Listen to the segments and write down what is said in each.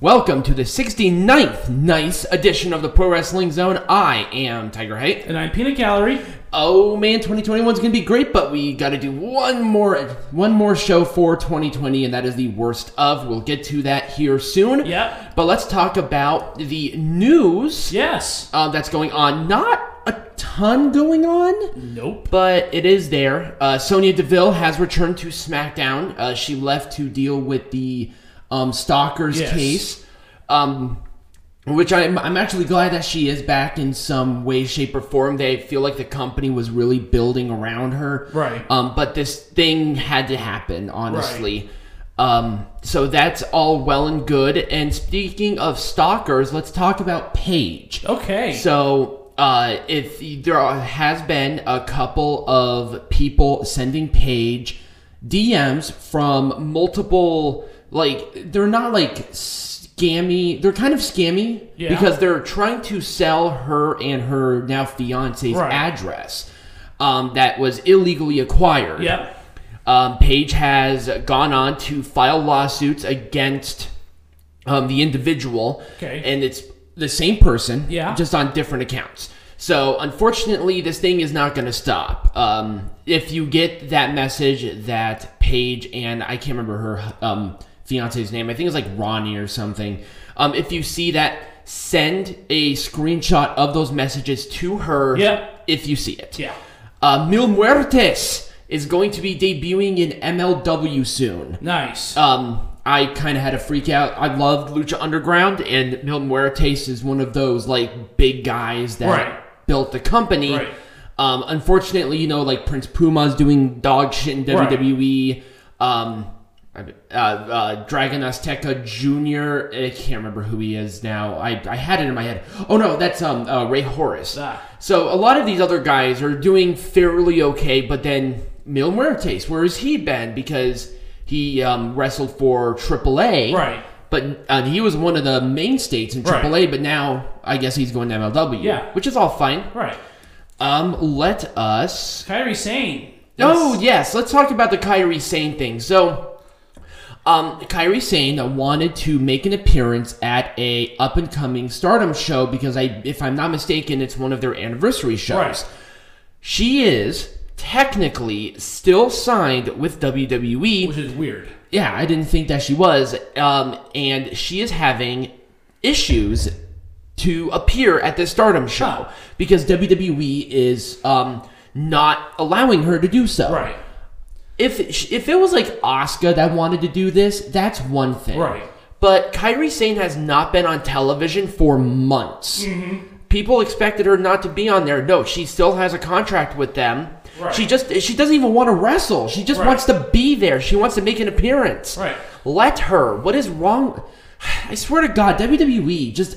Welcome to the 69th nice edition of the Pro Wrestling Zone. I am Tiger Hite. And I'm Peanut Gallery. Oh man, 2021 is going to be great, but we got to do one more one more show for 2020 and that is the worst of. We'll get to that here soon. Yep. But let's talk about the news Yes. uh, that's going on. Not a ton going on. Nope. but it is there. Uh, Sonya Deville has returned to SmackDown. Uh, she left to deal with the um, stalkers Yes. case, um, which I'm, I'm actually glad that she is back in some way, shape, or form. They feel like the company was really building around her, Right. Um, but this thing had to happen, honestly. Um, so that's all well and good. And speaking of stalkers, let's talk about Paige. Okay. So, uh, if there are, has been a couple of people sending Paige DMs from multiple, like they're not like scammy. They're kind of scammy Yeah. because they're trying to sell her and her now fiance's Right. address um, that was illegally acquired. yep. Um, Paige has gone on to file lawsuits against um, the individual, Okay. and it's the same person, Yeah. just on different accounts. So unfortunately, this thing is not going to stop. Um, if you get that message that Paige and I can't remember her um, fiance's name, I think it's like Ronnie or something. Um, if you see that, send a screenshot of those messages to her. Yep. If you see it. Yeah. Uh, Mil Muertes is going to be debuting in MLW soon. Nice. Um, I kind of had a freak out. I loved Lucha Underground, and Mil Muertes is one of those like big guys that Right. built the company. Right. Um, unfortunately, you know, like Prince Puma's doing dog shit in Right. WWE. Um, uh, uh, Dragon Azteca Jr. I can't remember who he is now. I, I had it in my head. Oh no, that's um uh, Rey Horus. Ah. So a lot of these other guys are doing fairly okay, but then Mil Muertes, where has he been? Because he um, wrestled for AAA, Right. But uh, he was one of the mainstays in Right. AAA, but now I guess he's going to MLW, Yeah. which is all fine. right. Um, let us. Kairi Sane. Oh yes, let's talk about the Kairi Sane thing. So, um, Kairi Sane wanted to make an appearance at a up and coming Stardom show because I, if I'm not mistaken, it's one of their anniversary shows. Right. She is technically still signed with WWE. Which is weird. Yeah, I didn't think that she was. Um, and she is having issues to appear at this Stardom show Huh. because WWE is um, not allowing her to do so. Right. If if it was like Oscar that wanted to do this, that's one thing. Right. But Kairi Sane has not been on television for months. Mm-hmm. People expected her not to be on there. No, she still has a contract with them. Right. She just she doesn't even want to wrestle. She just Right. wants to be there. She wants to make an appearance. Right. Let her. What is wrong? I swear to God, WWE just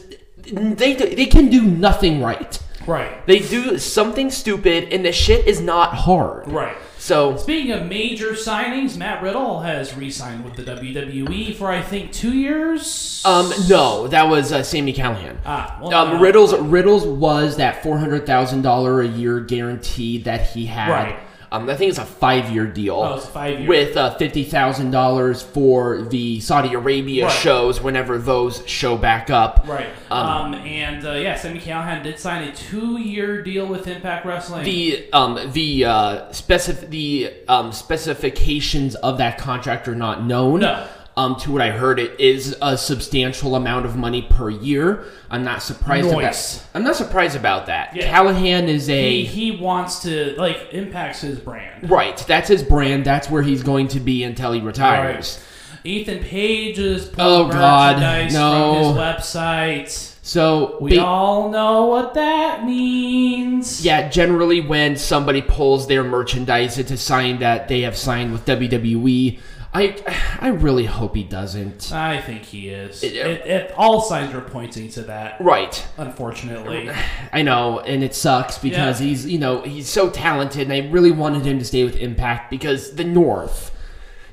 they they can do nothing right. Right. They do something stupid, and the shit is not hard. Right. So Speaking of major signings, Matt Riddle has re-signed with the WWE for I think two years. Um, no, that was uh, Sami Callihan. Ah, well, um, uh, Riddles Riddles was that four hundred thousand dollar a year guarantee that he had. Right. Um, I think it's a five year deal. Oh, it's five-year. with uh, fifty thousand dollars for the Saudi Arabia Right. shows whenever those show back up. Right. Um, and uh, yeah, Sami Callihan did sign a two-year deal with Impact Wrestling. The um the uh specif- the um specifications of that contract are not known. No. Um, to what I heard, it is a substantial amount of money per year. I'm not surprised Nice. about. I'm not surprised about that. Yeah. Callihan is a he, he wants to like impacts his brand. right. That's his brand. That's where he's going to be until he retires. Ethan Page is Oh, God, no. from his website. So We ba- all know what that means. Yeah, generally when somebody pulls their merchandise, it's a sign that they have signed with WWE. I I really hope he doesn't. I think he is. It- It, it, all signs are pointing to that. Right. Unfortunately, I know, and it sucks because Yeah. he's you know he's so talented, and I really wanted him to stay with Impact because the North.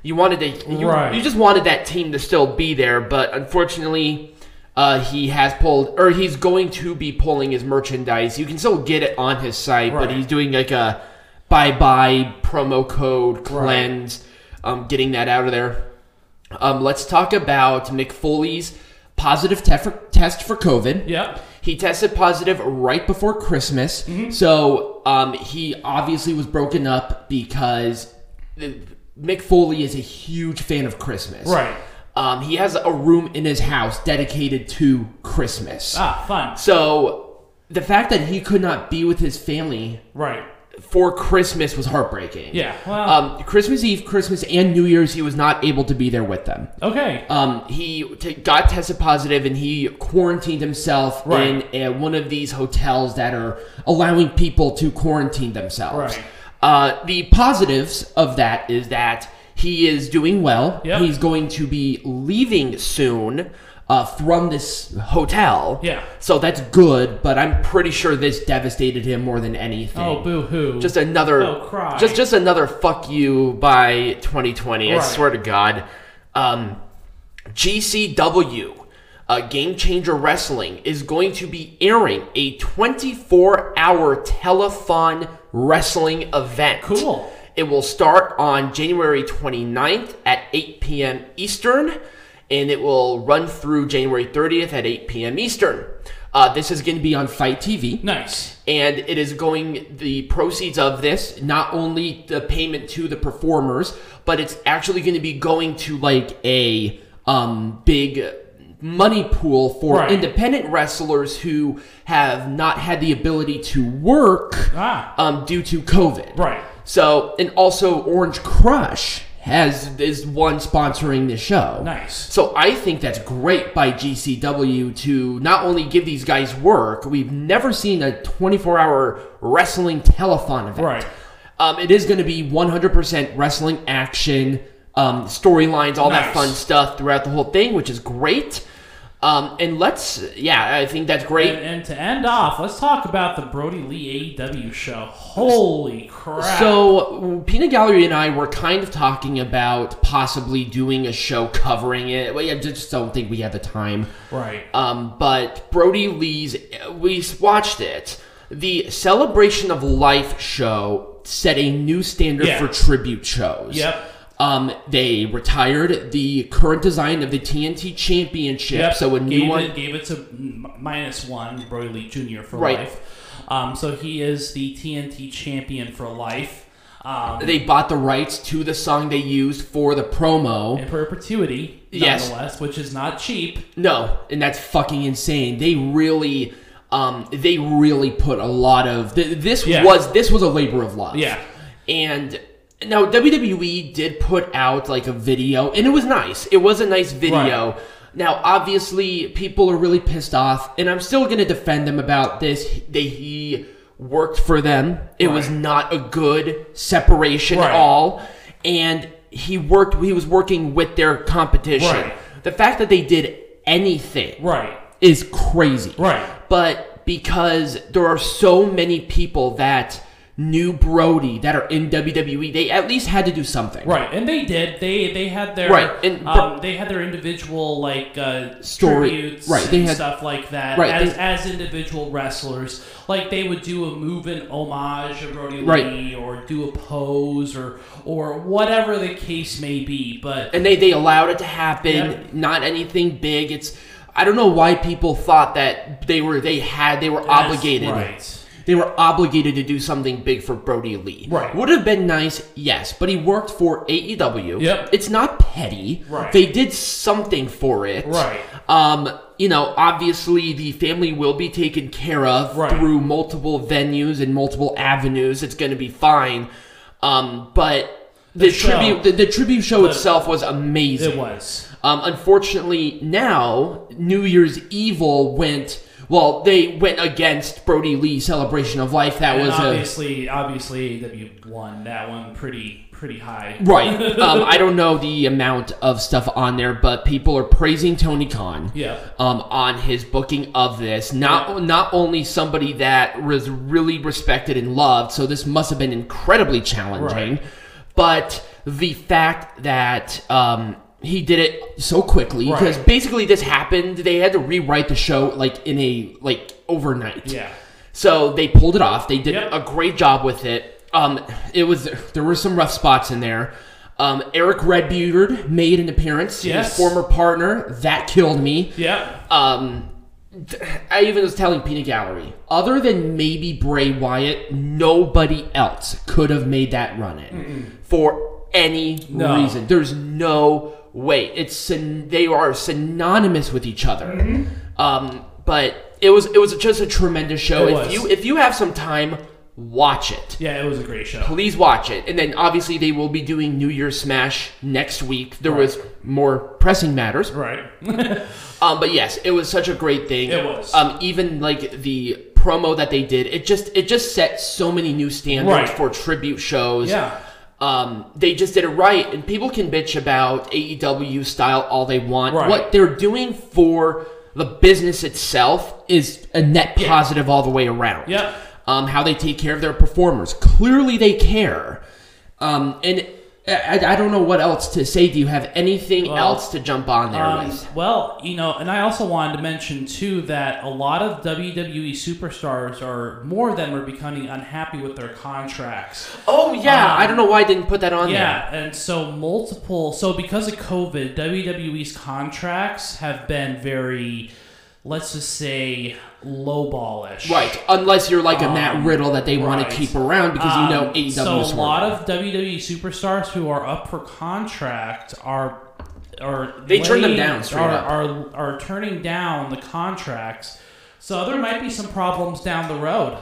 You wanted to, you, Right. you just wanted that team to still be there, but unfortunately, uh, he has pulled, or he's going to be pulling his merchandise. You can still get it on his site, but he's doing like a bye bye promo code cleanse, um, getting that out of there. Um, let's talk about Mick Foley's positive te- for, test for COVID. Yep. He tested positive right before Christmas. Mm-hmm. So um, he obviously was broken up because Mick Foley is a huge fan of Christmas. Right. Um, he has a room in his house dedicated to Christmas. Ah, fun. So the fact that he could not be with his family Right. For Christmas was heartbreaking. Yeah. Well. Um, Christmas Eve, Christmas, and New Year's, he was not able to be there with them. okay. Um, he t- got tested positive and he quarantined himself Right. in uh, one of these hotels that are allowing people to quarantine themselves. Right. Uh, the positives of that is that he is doing well. Yep. He's going to be leaving soon uh, from this hotel. Yeah. So that's good, but I'm pretty sure this devastated him more than anything. oh, boo hoo. Just another, Oh, cry. just just another fuck you by 2020. I swear to God. Um, GCW, uh, Game Changer Wrestling, is going to be airing a 24-hour telethon wrestling event. Cool. It will start on January 29th at 8 p.m. Eastern, and it will run through January 30th at 8 p.m. Eastern. Uh, this is going to be on FITE TV nice. and it is going the proceeds of this not only the payment to the performers but it's actually going to be going to like a um big money pool for Right. independent wrestlers who have not had the ability to work Ah. um due to covid Right. so and also orange crush has is one sponsoring the show Nice. so I think that's great by GCW to not only give these guys work, we've never seen a 24 hour wrestling telethon event. Right. Um, it is going to be 100% wrestling action, um, storylines, all that fun stuff throughout the whole thing, which is great. Um, and let's, yeah, I think that's great. And, and to end off, let's talk about the Brodie Lee AEW show. Holy crap! So, Peanut Gallery and I were kind of talking about possibly doing a show covering it. Well, I just don't think we had the time. right. Um, but Brodie Lee's, we watched it. The Celebration of Life show set a new standard Yeah. for tribute shows. Yep. Um, they retired the current design of the TNT Championship, Yep. so a new gave one. It, gave it to minus one, Brodie Lee Jr. for Right. life. Um, so he is the TNT champion for life. Um, They bought the rights to the song they used for the promo. in perpetuity, Yes. which is not cheap. No, and that's fucking insane. They really, um, they really put a lot of th- this Yeah. was this was a labor of love. Yeah. and now WWE did put out like a video, and it was nice. It was a nice video. Now, obviously, people are really pissed off, and I'm still going to defend them about this. They he worked for them. It was not a good separation Right. at all, and he worked. He was working with their competition. Right. The fact that they did anything Right. is crazy. Right. But because there are so many people that knew Brodie that are in WWE, they at least had to do something. Right, and they did. They they had their Right, and um, they had their individual like uh, Story- tributes right, they and had- stuff like that. Right, as, they- as individual wrestlers, like they would do a move in homage of Brodie Right. Lee, or do a pose, or or whatever the case may be. But And they, they allowed it to happen, not anything big. It's I don't know why people thought that they were they had they were that's obligated. right? They were obligated to do something big for Brodie Lee. Right. Would have been nice, yes, but he worked for AEW. Yep. It's not petty. Right. They did something for it. Right. Um, you know, obviously the family will be taken care of Right. through multiple venues and multiple avenues. It's going to be fine. Um, but the, The tribute the, the tribute show itself was amazing. It was. Um, unfortunately, now New Year's Evil went. Well, they went against Brodie Lee's Celebration of Life. That And was a obviously, obviously, AEW won that one pretty pretty high. right. um, I don't know the amount of stuff on there, but people are praising Tony Khan. Yeah. Um, on his booking of this, not not only somebody that was really respected and loved, so this must have been incredibly challenging, Right. but the fact that um, he did it so quickly Right. because basically this happened, they had to rewrite the show like in a like overnight. Yeah. So they pulled it off. They did Yep. a great job with it. Um, it was there were some rough spots in there. Um, Erick Redbeard made an appearance. Yes. His former partner. That killed me. Yeah. Um, I even was telling Pina Gallery, other than maybe Bray Wyatt, nobody else could have made that run in for any No. reason. There's no way. It's they are synonymous with each other. Mm-hmm. Um, but it was it was just a tremendous show. It if was. you if you have some time, watch it Yeah, it was a great show. please watch it. And then obviously they will be doing New Year's Smash next week. There was more pressing matters. Right. Um, but yes, it was such a great thing. It was. Um, even like the promo that they did, it just it just set so many new standards Right. for tribute shows. Yeah. Um, they just did it right, and people can bitch about AEW style all they want. Right. What they're doing for the business itself is a net positive all the way around Yep. um, how they take care of their performers. Clearly, they care. Um, and I, I don't know what else to say. Do you have anything else to jump on there Um, with? well, you know, and I also wanted to mention too that a lot of WWE superstars are more than are becoming unhappy with their contracts. Oh yeah, um, I don't know why I didn't put that on there. Yeah, and so multiple. So because of COVID, WWE's contracts have been very, let's just say, lowballish. Right, unless you're like a Matt Riddle that they want to keep around because you know Um, AEW so a lot of WWE superstars who are up for contract are are They turn them down are, up. Are, are turning down the contracts. So there might be some problems down the road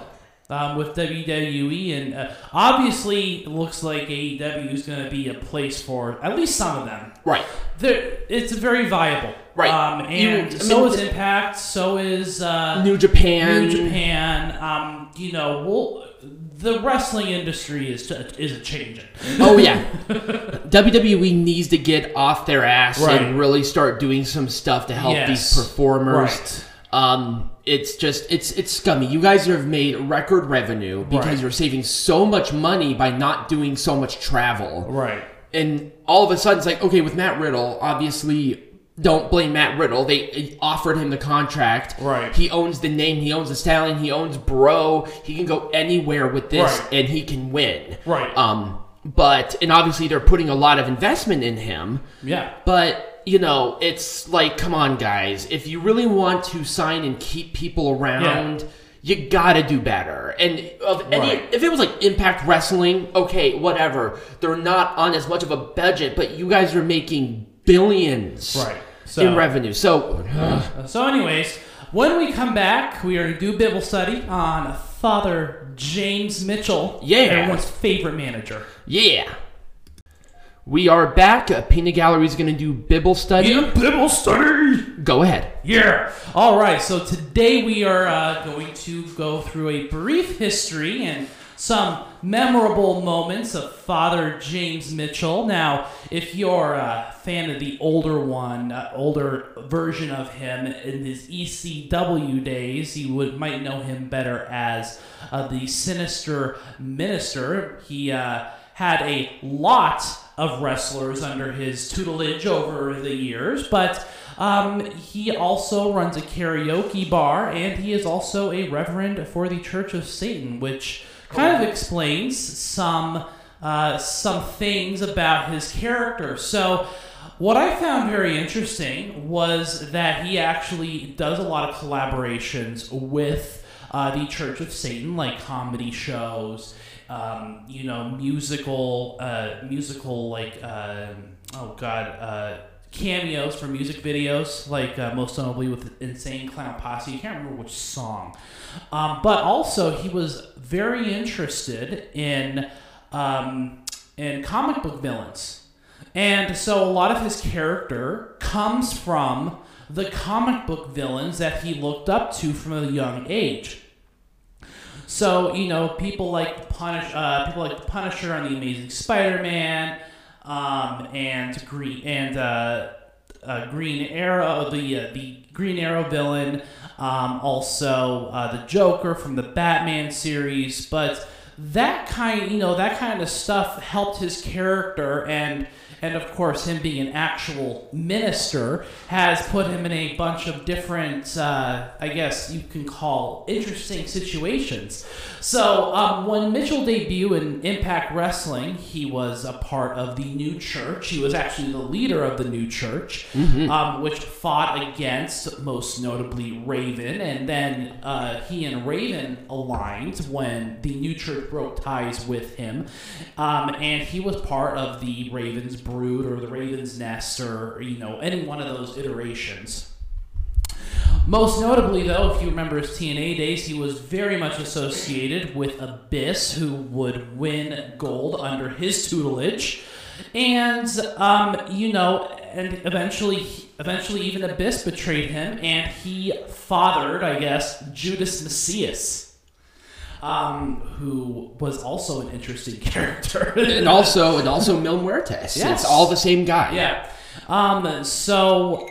um, with WWE, and uh, obviously it looks like AEW is going to be a place for at least some of them. right. They're, it's very viable, Right. Um, You- and I so mean, is Impact. So is uh, New Japan. New Japan. Um, you know, we'll, the wrestling industry is is changing. Oh yeah, WWE needs to get off their ass Right. and really start doing some stuff to help Yes. these performers. Right. Um, it's just it's it's scummy. You guys have made record revenue because Right. you're saving so much money by not doing so much travel. Right. And all of a sudden, it's like okay, with Matt Riddle, obviously. Don't blame Matt Riddle. They offered him the contract. Right. He owns the name. He owns the stallion. He owns Bro. He can go anywhere with this, Right. and he can win. Right. Um, but and obviously they're putting a lot of investment in him. Yeah. But you know, it's like, come on, guys. If you really want to sign and keep people around, you gotta do better. And of any, Right. if it was like Impact Wrestling, okay, whatever. They're not on as much of a budget, but you guys are making billions Right. So, in revenue. So, so, anyways, when we come back, we are going to do a Bible study on Father James Mitchell. Yeah. Everyone's favorite manager. yeah. We are back. Uh, Peanut Gallery is going to do Bible study. Bible study. Go ahead. Yeah. All right. So today we are uh, going to go through a brief history and some memorable moments of Father James Mitchell. Now, if you're a fan of the older one, uh, older version of him in his ECW days, you would might know him better as uh, the Sinister Minister. He uh, had a lot of wrestlers under his tutelage over the years, but um, he also runs a karaoke bar, and he is also a reverend for the Church of Satan, which kind of explains some uh, some things about his character. So. What I found very interesting was that he actually does a lot of collaborations with uh, the Church of Satan, like comedy shows, um, you know, musical, uh, musical like, uh, oh god, uh, cameos for music videos, like uh, most notably with Insane Clown Posse. I can't remember which song, um, but also he was very interested in um, in comic book villains. And so a lot of his character comes from the comic book villains that he looked up to from a young age. So you know, people like Punish, uh, people like Punisher on the Amazing Spider-Man, um, and Green and uh, uh, Green Arrow, the uh, the Green Arrow villain, um, also uh, the Joker from the Batman series. But that kind, you know, that kind of stuff helped his character, and and of course, him being an actual minister has put him in a bunch of different, uh, I guess you can call interesting situations. So, um, when Mitchell debuted in Impact Wrestling, he was a part of the New Church. He was actually the leader of the New Church, um, which fought against, most notably, Raven. And then uh, he and Raven aligned when the New Church broke ties with him. Um, and he was part of the Raven's Brood or the Raven's Nest or, you know, any one of those iterations. Most notably, though, if you remember his TNA days, he was very much associated with Abyss, who would win gold under his tutelage, and um, you know, and eventually, eventually, even Abyss betrayed him, and he fathered, I guess, Judas Mesias, um, who was also an interesting character, And also, and also Mil Muertes. Yes. It's all the same guy. yeah. Um, so,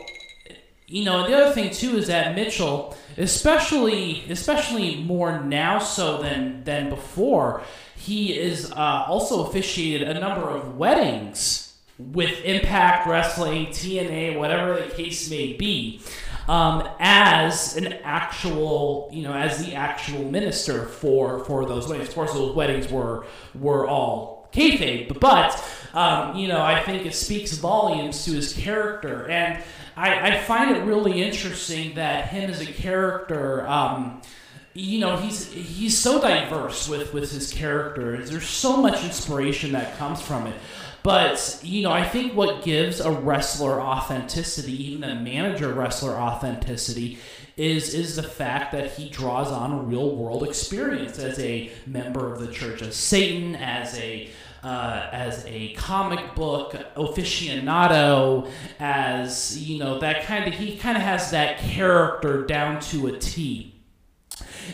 you know, the other thing too is that Mitchell, especially, especially more now so than than before, he is uh, also officiated a number of weddings with Impact Wrestling, TNA, whatever the case may be. Um, as an actual, you know, as the actual minister for for those weddings. Of course, those weddings were were all kayfabe, but um, you know, I think it speaks volumes to his character, and I, I find it really interesting that him as a character. Um, you know he's he's so diverse with with his character there's so much inspiration that comes from it but you know i think what gives a wrestler authenticity even a manager wrestler authenticity is is the fact that he draws on a real world experience as a member of the church of satan as a uh, as a comic book aficionado, as you know, that kind of he kind of has that character down to a T.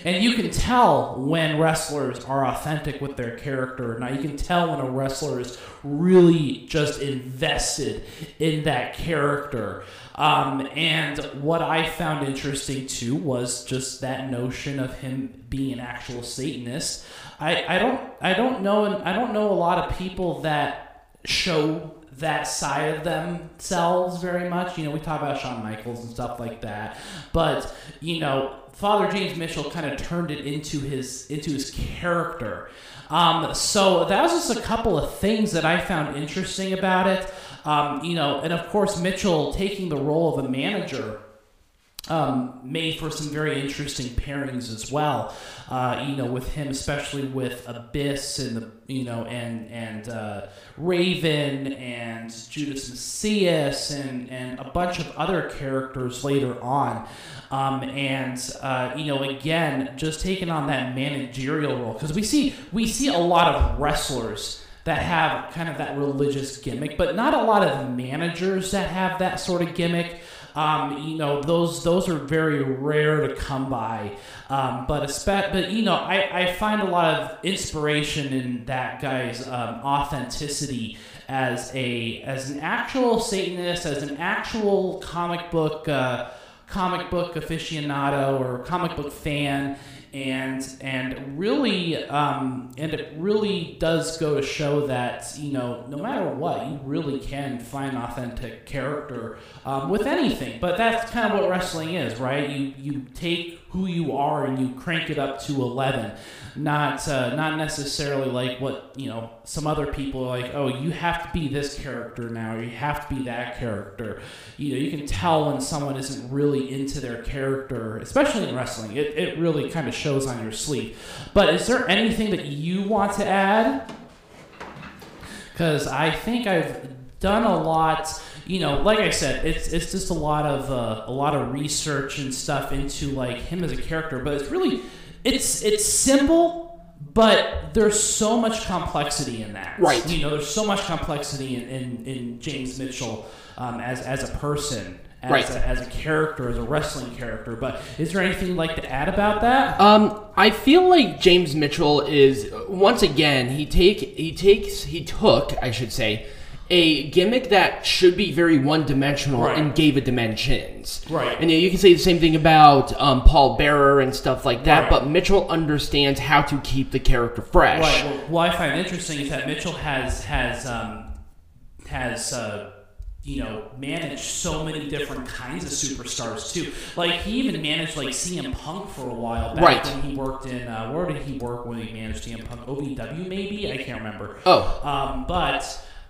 And you can tell when wrestlers are authentic with their character. Now, you can tell when a wrestler is really just invested in that character. Um, and what I found interesting too was just that notion of him being an actual Satanist. I, I don't I don't know I don't know a lot of people that show that side of themselves very much. You know, we talk about Shawn Michaels and stuff like that, but you know, Father James Mitchell kind of turned it into his into his character. Um, so that was just a couple of things that I found interesting about it. Um, you know, and of course Mitchell taking the role of a manager um, made for some very interesting pairings as well. Uh, you know, with him, especially with Abyss and the you know and and uh, Raven and Judas Mesias and and a bunch of other characters later on. Um, and uh, you know, again, just taking on that managerial role because we see we see a lot of wrestlers that have kind of that religious gimmick, but not a lot of managers that have that sort of gimmick. Um, you know, those those are very rare to come by. Um, but but you know, I, I find a lot of inspiration in that guy's um, authenticity as a as an actual Satanist, as an actual comic book uh, comic book aficionado or comic book fan and and really um, and it really does go to show that you know no matter what you really can find authentic character um, with anything but that's kind of what wrestling is right? You you take who you are and you crank it up to 11 not uh, not necessarily like what you know some other people are like oh you have to be this character now or you have to be that character. You know you can tell when someone isn't really into their character especially in wrestling. It, it really kind of shows on your sleeve. But is there anything that you want to add? Because i think i've done a lot you know like i said it's it's just a lot of uh, a lot of research and stuff into like him as a character but it's really it's it's simple, but there's so much complexity in that. Right. You know, there's so much complexity in, in, in James Mitchell um, as as a person, as, Right. a, as a character, as a wrestling character. But is there anything you'd like to add about that? Um, I feel like James Mitchell is once again he take he takes he took I should say a gimmick that should be very one dimensional Right. and gave it dimensions. Right. And you, know, you can say the same thing about um, Paul Bearer and stuff like that, Right. but Mitchell understands how to keep the character fresh. Right. Well, what I find interesting is that Mitchell has has um, has uh, you know managed so many different kinds of superstars too. Like he even managed like CM Punk for a while back Right. when he worked in uh, where did he work when he managed CM Punk? OVW maybe I can't remember. Oh, Um, but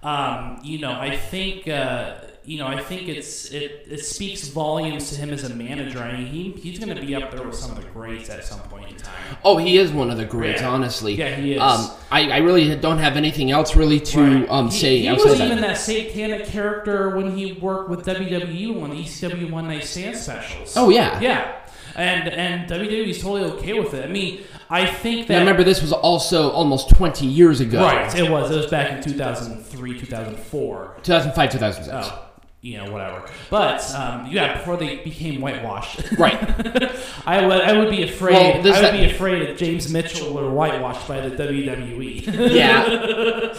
um, you know, I think uh, you know, I think it's it, it speaks volumes to him as a manager. I mean, he, he's going to be up there with some of the greats at some point in time. oh, he is one of the greats, Yeah. honestly. Yeah, he is. Um, I, I really don't have anything else really to Right. um he, say he was that. even that satanic character when he worked with WWE on the ECW One Night Stand specials. Oh yeah. yeah, and and WWE's totally okay with it. I mean, I think that I remember this was also almost 20 years ago. right, it was it was back in 2003, 2004. 2005, 2006. Oh, you know, whatever. But um, yeah, before they became whitewashed, Right. I would I would be afraid. Well, I would that- be afraid if James Mitchell were whitewashed by the. WWE. Yeah.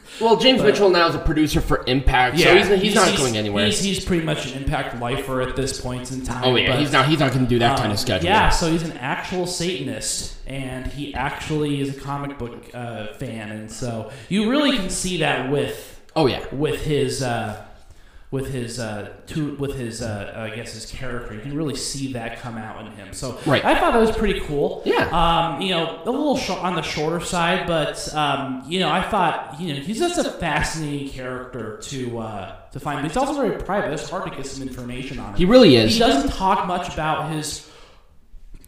well, James Mitchell now is a producer for Impact, so he's, he's, not going anywhere. He's, he's pretty much an impact lifer at this point in time. oh yeah, but, he's not he's not going to do that kind um, of schedule. Yeah, so he's an actual Satanist, and he actually is a comic book uh, fan, and so you really can see that with Oh yeah. with his uh, with his uh, to, with his uh, I guess his character. You can really see that come out in him. So Right. I thought that was pretty cool. Yeah. Um, you know, a little short on the shorter side, but um, you know, I thought you know he's just a fascinating character to uh, to find. But he's also very private. It's hard to get some information on him. He really is. He doesn't talk much about his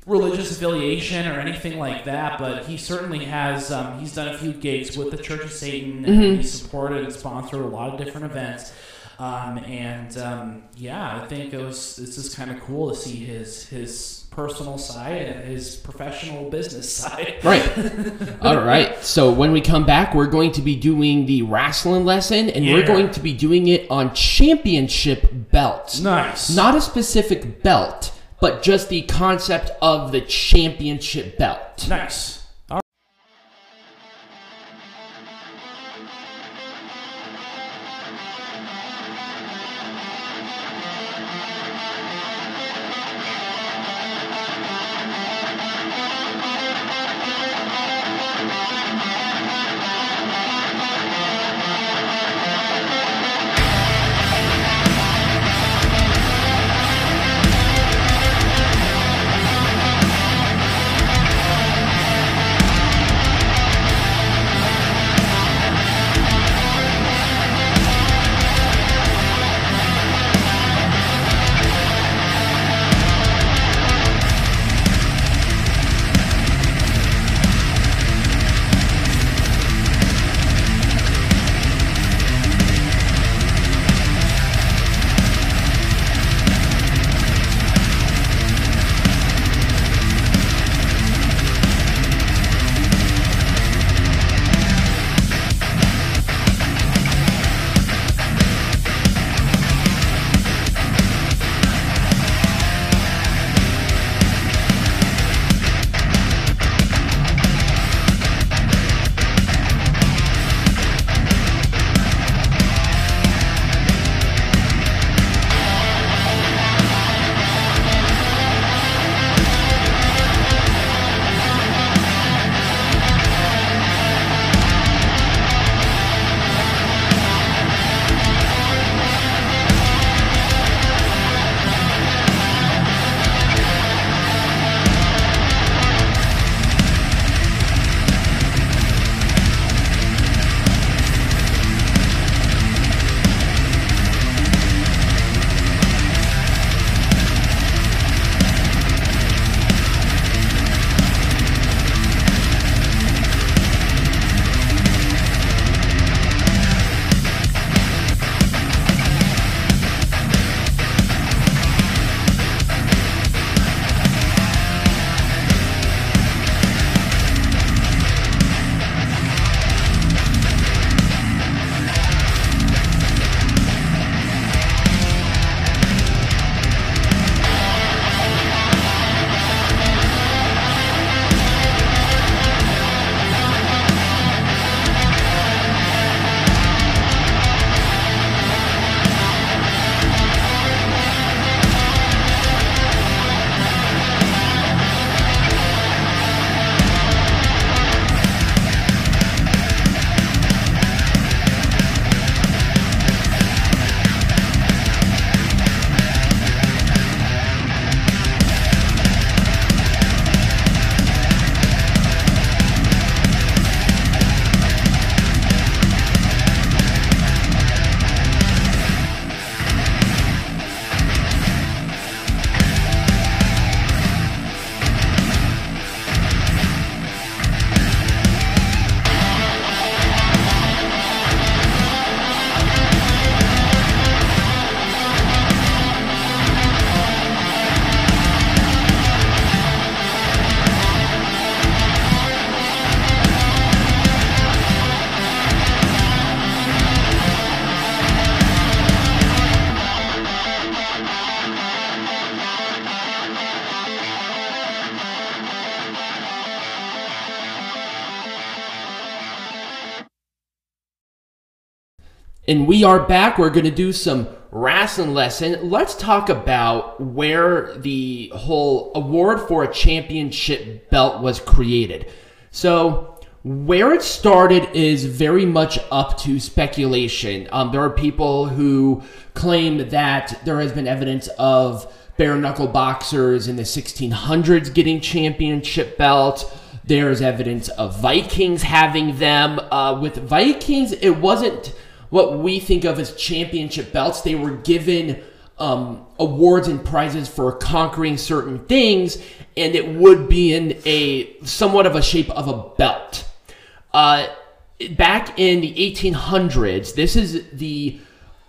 religious affiliation or anything like that, but he certainly has. Um, he's done a few gigs with the Church of Satan, and Mm-hmm. he's supported and sponsored a lot of different events. Um, and um, yeah, I think it was. It's just kind of cool to see his his personal side and his professional business side. Right. All right. So when we come back, we're going to be doing the wrestling lesson, and we're going to be doing it on championship belt. Nice. Not a specific belt, but just the concept of the championship belt. nice. And we are back. We're going to do some wrestling lesson. Let's talk about where the whole award for a championship belt was created. So, where it started is very much up to speculation. Um, there are people who claim that there has been evidence of bare knuckle boxers in the 1600s getting championship belts. There's evidence of Vikings having them. Uh, with Vikings, it wasn't what we think of as championship belts. They were given um, awards and prizes for conquering certain things, and it would be in a somewhat of a shape of a belt. Uh, back in the 1800s, this is the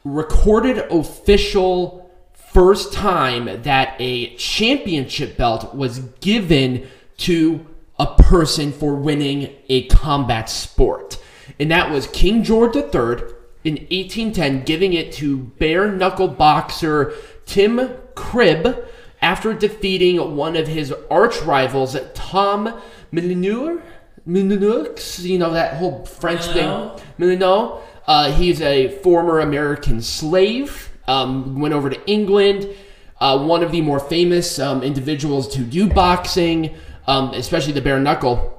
recorded official first time that a championship belt was given to a person for winning a combat sport. And that was King George III in 1810, giving it to bare knuckle boxer Tim Cribb after defeating one of his arch rivals, Tom Milleneur. Milleneux, you know, that whole French thing. Milleneux. Uh, he's a former American slave, um, went over to England. Uh, one of the more famous um, individuals to do boxing, um, especially the bare knuckle.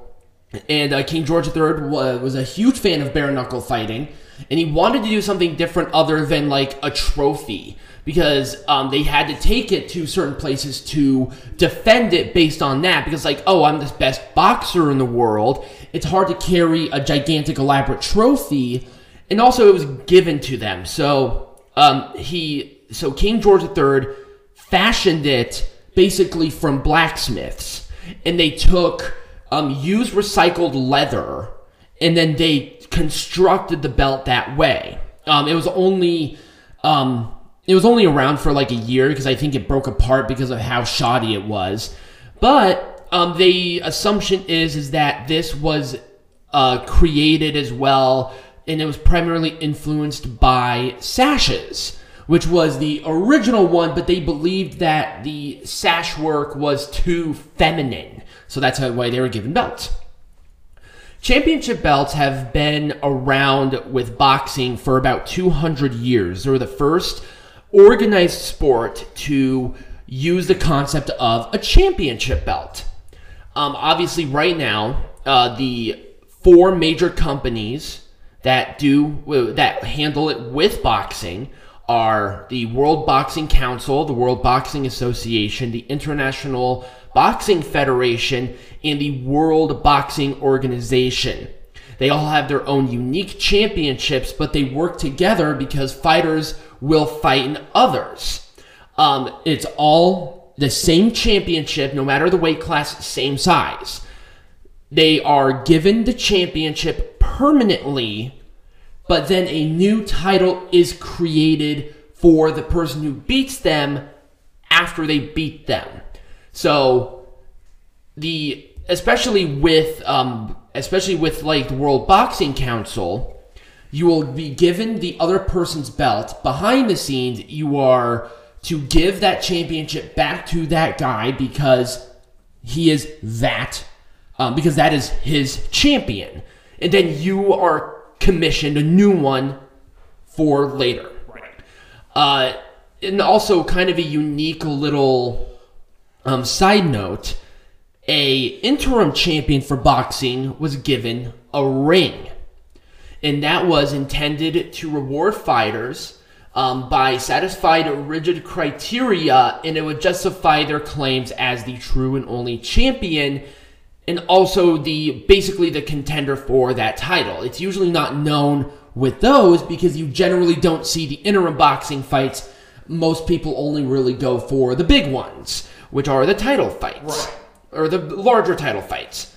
And uh, King George III was a huge fan of bare knuckle fighting, and he wanted to do something different other than like a trophy because um, they had to take it to certain places to defend it based on that. Because like, oh, I'm the best boxer in the world. It's hard to carry a gigantic, elaborate trophy, and also it was given to them. So um, he, so King George III fashioned it basically from blacksmiths, and they took um, used recycled leather, and then they constructed the belt that way. Um, it was only um, it was only around for like a year because I think it broke apart because of how shoddy it was. But um, the assumption is is that this was uh, created as well, and it was primarily influenced by sashes, which was the original one. But they believed that the sash work was too feminine, so that's why they were given belts. Championship belts have been around with boxing for about 200 years. They were the first organized sport to use the concept of a championship belt. Um, obviously, right now, uh, the four major companies that do that handle it with boxing are the World Boxing Council, the World Boxing Association, the International Boxing Federation, and the World Boxing Organization. They all have their own unique championships, but they work together because fighters will fight in others. Um, it's all the same championship, no matter the weight class, same size. They are given the championship permanently, but then a new title is created for the person who beats them after they beat them. So the especially with um, especially with like the World Boxing Council, you will be given the other person's belt. Behind the scenes, you are to give that championship back to that guy because he is that um, because that is his champion, and then you are commissioned a new one for later. Right. Uh, and also kind of a unique little um, side note a interim champion for boxing was given a ring and that was intended to reward fighters um, by satisfied rigid criteria and it would justify their claims as the true and only champion and also the basically the contender for that title it's usually not known with those because you generally don't see the interim boxing fights most people only really go for the big ones which are the title fights Right. or the larger title fights.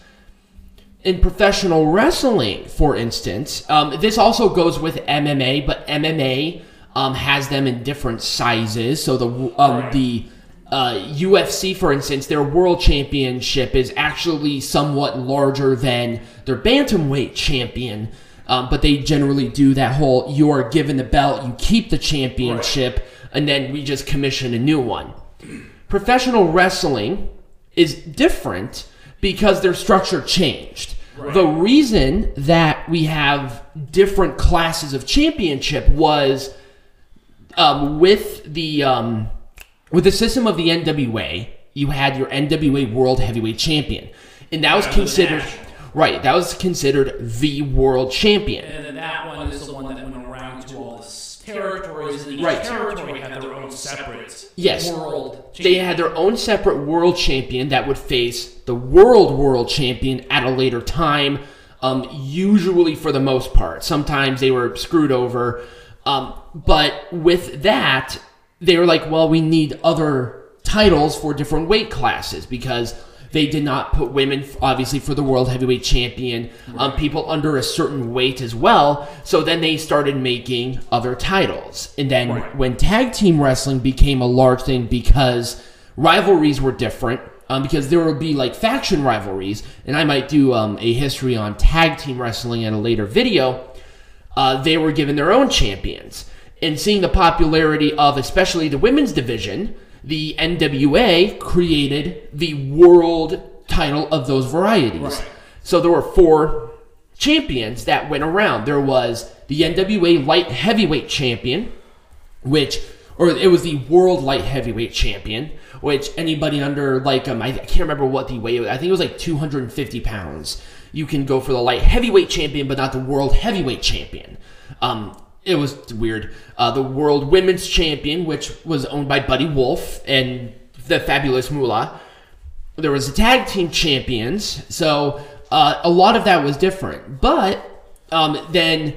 In professional wrestling, for instance, um, this also goes with MMA, but MMA um, has them in different sizes. So the um, Right. the uh, UFC, for instance, their world championship is actually somewhat larger than their bantamweight champion. Um, but they generally do that whole you are given the belt, you keep the championship, and then we just commission a new one. Professional wrestling is different because their structure changed. The reason that we have different classes of championship was um, with the um, with the system of the NWA, you had your NWA World Heavyweight Champion, and that was considered right. That was considered the world champion. And then that one is the one that went around to all the territories, and each Right. territory had their own separate Yes. world. They had their own separate world champion that would face the world world champion at a later time. Um, usually, for the most part, sometimes they were screwed over. Um, but with that, they were like, well, we need other titles for different weight classes because they did not put women, obviously, for the world heavyweight champion, um, people under a certain weight as well. So then they started making other titles. And then Right. when tag team wrestling became a large thing because rivalries were different, um, because there would be like faction rivalries, and I might do um, a history on tag team wrestling in a later video. Uh, they were given their own champions, and seeing the popularity of especially the women's division, the NWA created the world title of those varieties. Right. So there were four champions that went around. There was the NWA light heavyweight champion, which or it was the world light heavyweight champion, which anybody under like um I, can't remember what the weight was. I think it was like 250 pounds. You can go for the light heavyweight champion, but not the world heavyweight champion. Um, it was weird. Uh, the world women's champion, which was owned by Buddy Wolf and the fabulous Moolah. There was a tag team champions so uh, a lot of that was different. But um, then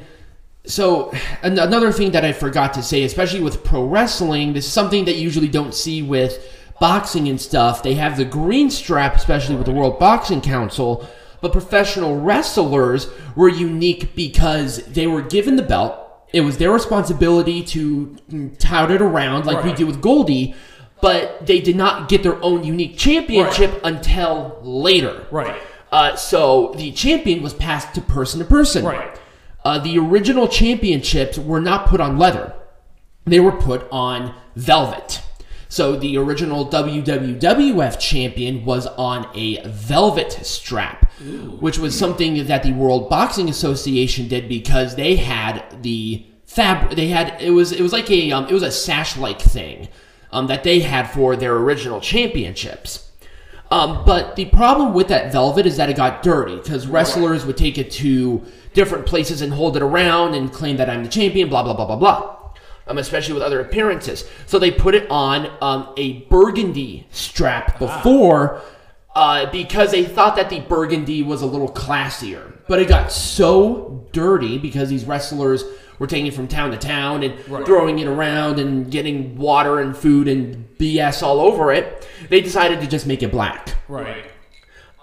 so an- another thing that i forgot to say especially with pro wrestling this is something that you usually don't see with boxing and stuff. They have the green strap especially with the world boxing council. But professional wrestlers were unique because they were given the belt it was their responsibility to tout it around like we Right. do with goldie but they did not get their own unique championship until later. Right. Uh, so the champion was passed to person to person. Right. Uh, the original championships were not put on leather; they were put on velvet. So the original WWF champion was on a velvet strap, which was something that the World Boxing Association did because they had the fab. They had it was it was like a um, it was a sash like thing um, that they had for their original championships. Um, but the problem with that velvet is that it got dirty because wrestlers would take it to different places and hold it around and claim that I'm the champion, blah, blah, blah, blah, blah. Um, especially with other appearances. So they put it on um, a burgundy strap before uh, because they thought that the burgundy was a little classier. But it got so dirty because these wrestlers were taking it from town to town and throwing it around and getting water and food and BS all over it. They decided to just make it black. Right.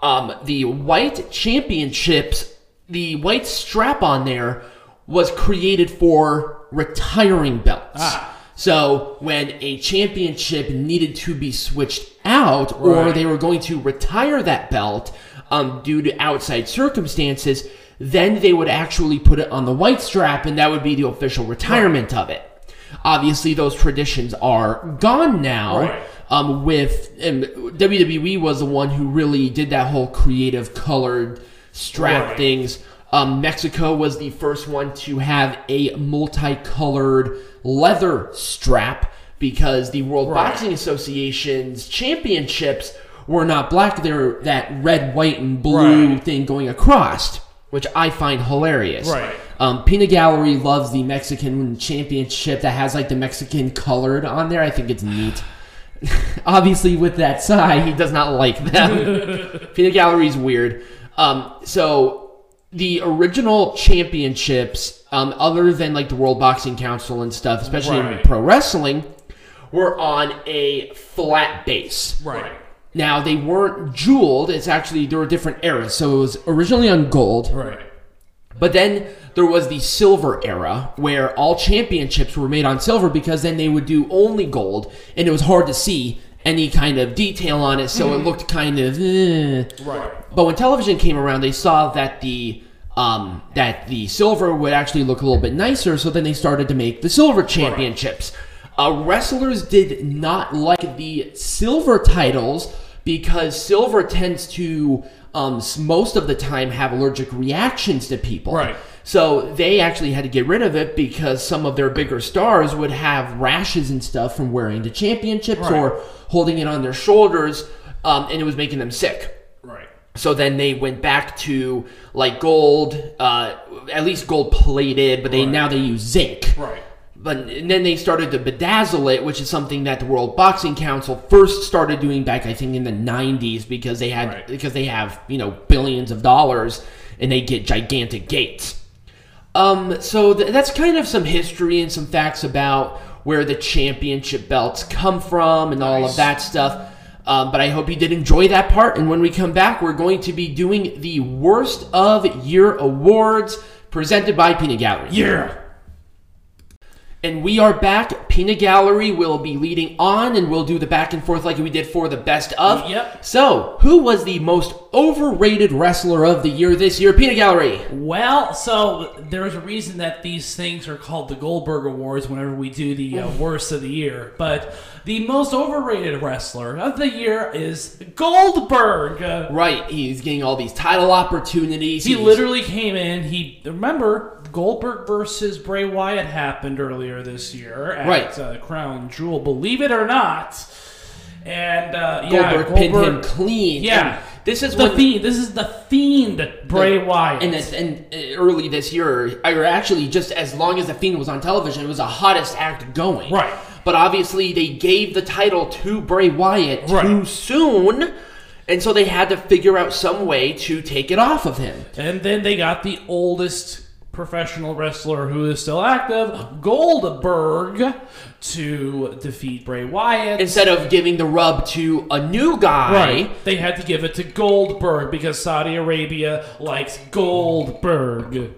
Um, the white championships, the white strap on there was created for retiring belts. Ah. So when a championship needed to be switched out, or they were going to retire that belt um, due to outside circumstances, then they would actually put it on the white strap, and that would be the official retirement of it. Obviously, those traditions are gone now. Right. Um, with WWE was the one who really did that whole creative colored strap Right. things. Um, Mexico was the first one to have a multicolored leather strap because the World Right. Boxing Association's championships were not black. They're that red, white, and blue Right. thing going across, which I find hilarious. Right. Um, Peanut Gallery loves the Mexican championship that has like the Mexican colored on there. I think it's neat. Obviously, with that sigh, he does not like them. Peanut Gallery's weird. Um, so the original championships, um, other than like the World Boxing Council and stuff, especially in pro wrestling, were on a flat base. Right. Now they weren't jeweled. It's actually there were different eras. So it was originally on gold, Right. but then there was the silver era where all championships were made on silver because then they would do only gold and it was hard to see any kind of detail on it, so it looked kind of. eh. Right. But when television came around, they saw that the um, that the silver would actually look a little bit nicer, so then they started to make the silver championships. Uh, wrestlers did not like the silver titles because silver tends to um, most of the time have allergic reactions to people. Right. So they actually had to get rid of it because some of their bigger stars would have rashes and stuff from wearing the championships Right. or holding it on their shoulders, um, and it was making them sick. Right. So then they went back to like gold, uh, at least gold plated, but they Right. now they use zinc. Right. But and then they started to bedazzle it, which is something that the World Boxing Council first started doing back, I think, in the '90s because they had Right. because they have you know billions of dollars and they get gigantic gates. Um, so th- that's kind of some history and some facts about where the championship belts come from and all Nice. of that stuff. Um, but I hope you did enjoy that part. And when we come back, we're going to be doing the worst of year awards presented by Peanut Gallery. Yeah. And we are back. Peanut Gallery will be leading on, and we'll do the back and forth like we did for the best of. Yep. So, who was the most overrated wrestler of the year this year? Peanut Gallery. Well, so there's a reason that these things are called the Goldberg Awards whenever we do the uh, worst of the year. But the most overrated wrestler of the year is Goldberg. Uh, Right, he's getting all these title opportunities. he He's- literally came in. He remember Goldberg versus Bray Wyatt happened earlier this year at Right. uh, Crown Jewel. Believe it or not. And uh, yeah, Goldberg, pinned him clean. Yeah. This is the fiend. This is the fiend, Bray Wyatt. and this, and uh, early this year, or actually just as long as the Fiend was on television, it was the hottest act going. Right. But obviously, they gave the title to Bray Wyatt Right. too soon, and so they had to figure out some way to take it off of him. And then they got the oldest professional wrestler who is still active, Goldberg, to defeat Bray Wyatt. Instead of giving the rub to a new guy, right. They had to give it to Goldberg because Saudi Arabia likes Goldberg.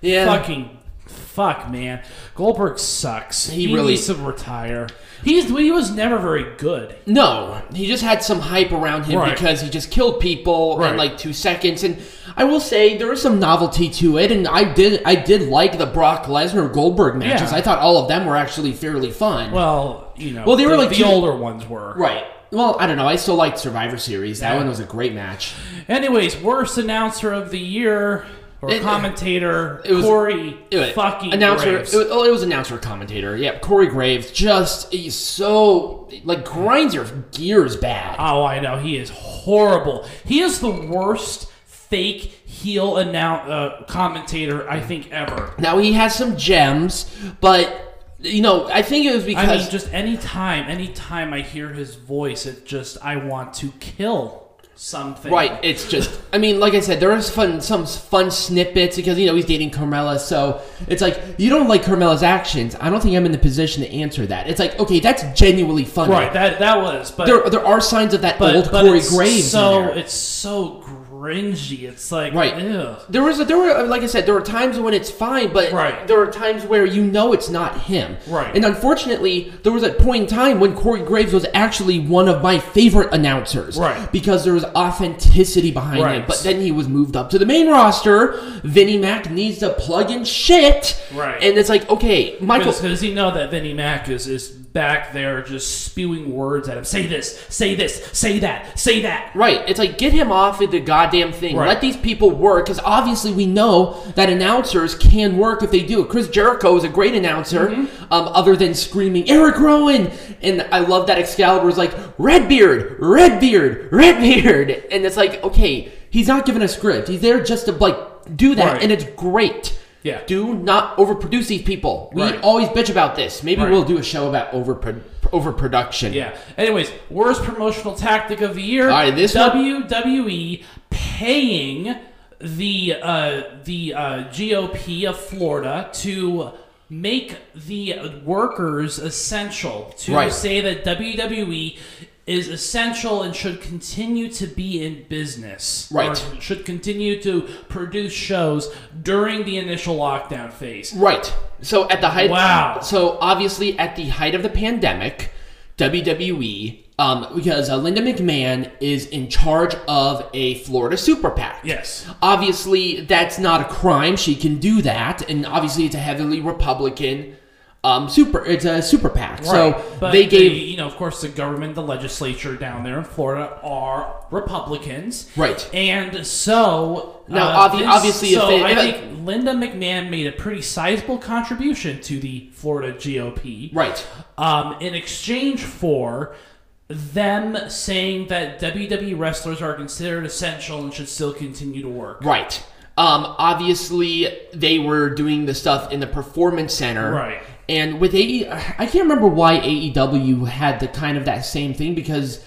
yeah, Fucking fuck, man. Goldberg sucks. He He, really- needs to retire. He's he was never very good. No, he just had some hype around him Right. because he just killed people Right. in like two seconds, and I will say there was some novelty to it, and I did I did like the Brock Lesnar Goldberg matches. Yeah. I thought all of them were actually fairly fun. Well, you know. Well, they were the, like the two- older ones were. right. Well, I don't know. I still liked Survivor Series. That Yeah. one was a great match. Anyways, worst announcer of the year or It- commentator, it was- Corey It was- fucking announcer. Graves. It was, oh, it was announcer commentator. Yeah, Corey Graves. Just he's so like grinds your gears bad. oh, I know he is horrible. He is the worst fake heel announce uh, commentator I think ever. now he has some gems, but you know I think it was I because mean, just any time, any time I hear his voice, it just I want to kill something. Right, it's just. I mean, like I said, there is fun, some fun snippets because you know he's dating Carmella, so it's like you don't like Carmella's actions. I don't think I'm in the position to answer that. It's like, okay, that's genuinely funny. Right. That that was, but There, there are signs of that but, old but Corey Graves. So it's so cringy. It's like Right. Ew. There was, a, there were, like I said, there were times when it's fine, but Right. there are times where you know it's not him. Right. And unfortunately, there was a point in time when Corey Graves was actually one of my favorite announcers. Right. Because there was authenticity behind him. Right. But then he was moved up to the main roster. Vinnie Mac needs to plug in shit. Right. And it's like, okay, Michael. Because he know that Vinnie Mac is, is back there just spewing words at him. Say this, say this, say that, say that. Right. It's like get him off of the goddamn thing. Right. Let these people work because obviously we know that announcers can work if they do. it. Chris Jericho is a great announcer, Mm-hmm. um, other than screaming Erick Rowan, and I love that Excalibur is like Redbeard, Redbeard, Redbeard, and it's like okay, he's not given a script. He's there just to like do that, Right. and it's great. Yeah. Do not overproduce these people. We Right. always bitch about this. Maybe Right. we'll do a show about overpro- overproduction. Yeah. Anyways, worst promotional tactic of the year. All right, this one- WWE paying the uh, the uh, GOP of Florida to make the workers essential. To Right. say that WWE is essential and should continue to be in business. Right. Or should continue to produce shows during the initial lockdown phase. Right. So at the height. Wow. So obviously at the height of the pandemic, WWE, um, because uh, Linda McMahon is in charge of a Florida super PAC. Yes. Obviously, that's not a crime. She can do that, and obviously, it's a heavily Republican um, super. It's a super PAC. So But they gave the- you know, of course, the government, the legislature down there in Florida are Republicans, Right. And so Now, uh, obvi- this- obviously, if so they- I think Linda McMahon made a pretty sizable contribution to the Florida GOP, right. um, in exchange for them saying that WWE wrestlers are considered essential and should still continue to work. Right. Um, obviously, they were doing the stuff in the performance center. Right. And with AE, I can't remember why AEW had the kind of that same thing because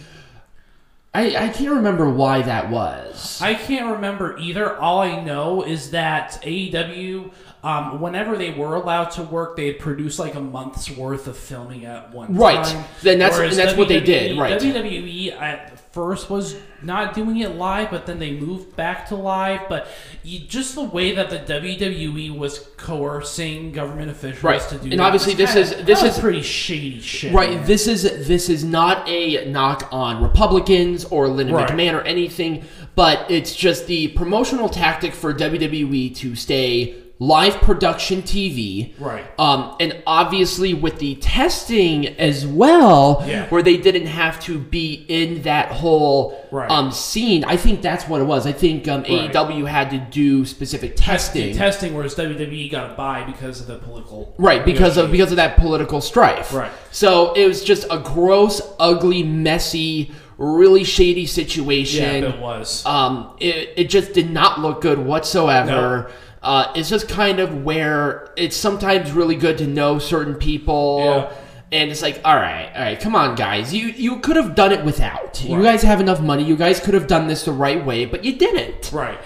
I, I can't remember why that was. I can't remember either. All I know is that AEW, um, whenever they were allowed to work, they'd produce like a month's worth of filming at one Right. time. Then that's- and that's what they did, right. WWE at first was not doing it live, but then they moved back to live. But you, just the way that the WWE was coercing government officials Right. to do And that obviously this kinda- is- this is- pretty shady shit. Right. man. This is this is not a knock on Republicans or Linda Right. McMahon or anything, but it's just the promotional tactic for WWE to stay live production TV. Right. Um, and obviously with the testing as well, Yeah. where they didn't have to be in that whole Right. um, scene. I think that's what it was. I think um, Right. AEW had to do specific testing. testing, whereas WWE got a buy because of the political Right, because of because of that political strife. Right. So it was just a gross, ugly, messy, really shady situation. yeah, it was. um, it, it just did not look good whatsoever. Uh, it's just kind of where it's sometimes really good to know certain people. Yeah. And it's like, all right, all right, come on, guys. You you could have done it without. You guys have enough money. You guys could have done this the right way, but you didn't. Right.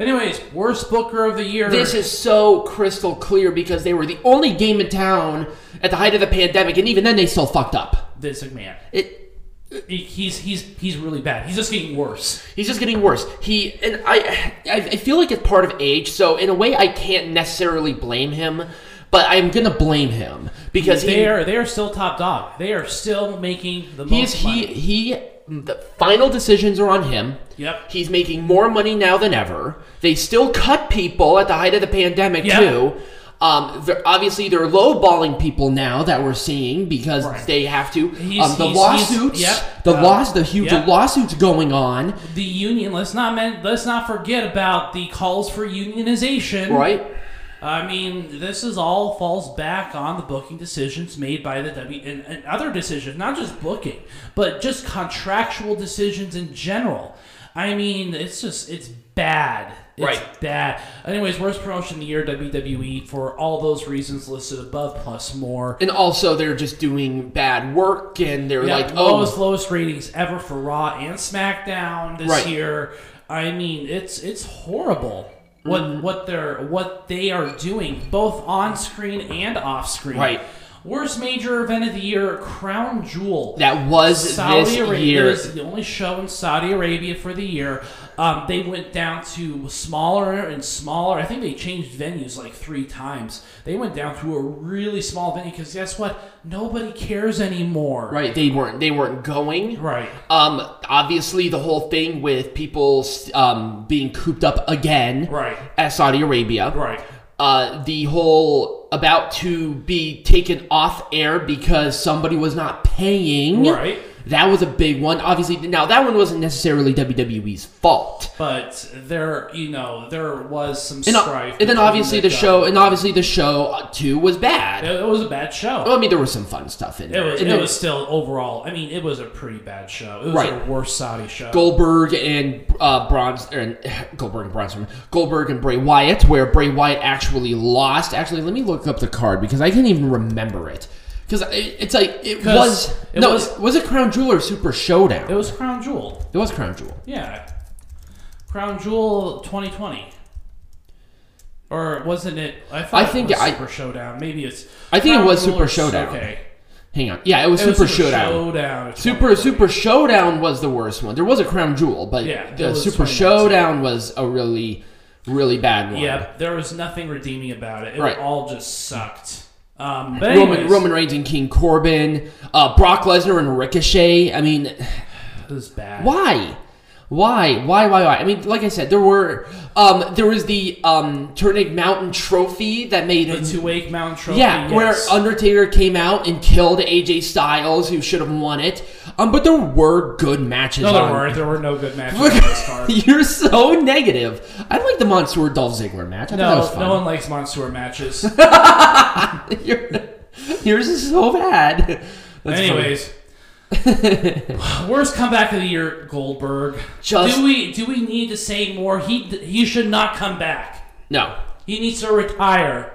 Anyways, worst booker of the year. This is so crystal clear because they were the only game in town at the height of the pandemic, and even then they still fucked up. Vince man. It He's he's he's really bad. He's just getting worse. he's just getting worse. He and I I feel like it's part of age, so in a way I can't necessarily blame him, but I'm gonna blame him because he They are they are still top dog. They are still making the he's most he money. he the final decisions are on him. Yep. He's making more money now than ever. They still cut people at the height of the pandemic Yeah. too. Um, they're, obviously they're lowballing people now that we're seeing because Right. they have to. He's- um, the he's- lawsuits, he's- yep. the Uh, loss, the huge yep. lawsuits going on, The union. Let's not men, let's not forget about the calls for unionization. right? I mean, this is all falls back on the booking decisions made by the W and, and other decisions, not just booking, but just contractual decisions in general. I mean, it's just it's bad. It's Right. bad. Anyways, worst promotion of the year, WWE, for all those reasons listed above plus more. And also they're just doing bad work, and they're Yeah, like, oh, lowest lowest ratings ever for Raw and SmackDown this Right. year. I mean, it's it's horrible what Mm-hmm. what they're what they are doing both on screen and off screen. Right. Worst major event of the year, Crown Jewel. that was Saudi this Arabia year. is the only show in Saudi Arabia for the year. Um, they went down to smaller and smaller. I think they changed venues like three times. They went down to a really small venue because guess what? Nobody cares anymore. Right? They weren't. They weren't going. Right. Um, obviously, the whole thing with people um, being cooped up again Right. at Saudi Arabia. Right. Uh, the whole about to be taken off air because somebody was not paying. Right. That was a big one. Obviously, now that one wasn't necessarily WWE's fault. But there, you know, there was some And, strife. and then obviously the show, and obviously the show uh, too was bad. It, it was a bad show. Well, I mean, there was some fun stuff in It there. was. And It then was still overall. I mean, it was a pretty bad show. It was Right. a worse Saudi show. Goldberg and uh, Bronze, and Goldberg and Bronze, Goldberg and Bray Wyatt, where Bray Wyatt actually lost. Actually, let me look up the card because I can't even remember it. Because it's like it was it no, was- was, it Crown Jewel or Super Showdown? It was Crown Jewel. It was Crown Jewel. Yeah. Crown Jewel 2020. Or wasn't it? I thought I think it was I- Super Showdown. Maybe it's. I think it was Jewel Super Showdown. Okay. Hang on, yeah, it was It was Super Showdown. Showdown. Super Super Showdown was the worst one. There was a Crown Jewel, but Yeah, the Super Showdown was a really, really bad one. Yep. There was nothing redeeming about it. It Right. all just sucked. Um, but Roman anyways, Roman Reigns and King Corbin, uh, Brock Lesnar and Ricochet. I mean, It was bad. why? Why? Why? Why? Why? I mean, like I said, there were um, there was the um, Turning Mountain Trophy that made The two Tuwaiq Mountain Trophy. yeah, yes. where Undertaker came out and killed AJ Styles, who should have won it. Um, but there were good matches. no, there on. weren't. There were no good matches on this card. You're so negative. I like the Mansoor Dolph Ziggler match. I thought that was No, fun. no one likes Mansoor matches. You're- yours is so bad. That's Anyways, worst comeback of the year, Goldberg. Just- do we do we need to say more? He he should not come back. no, He needs to retire.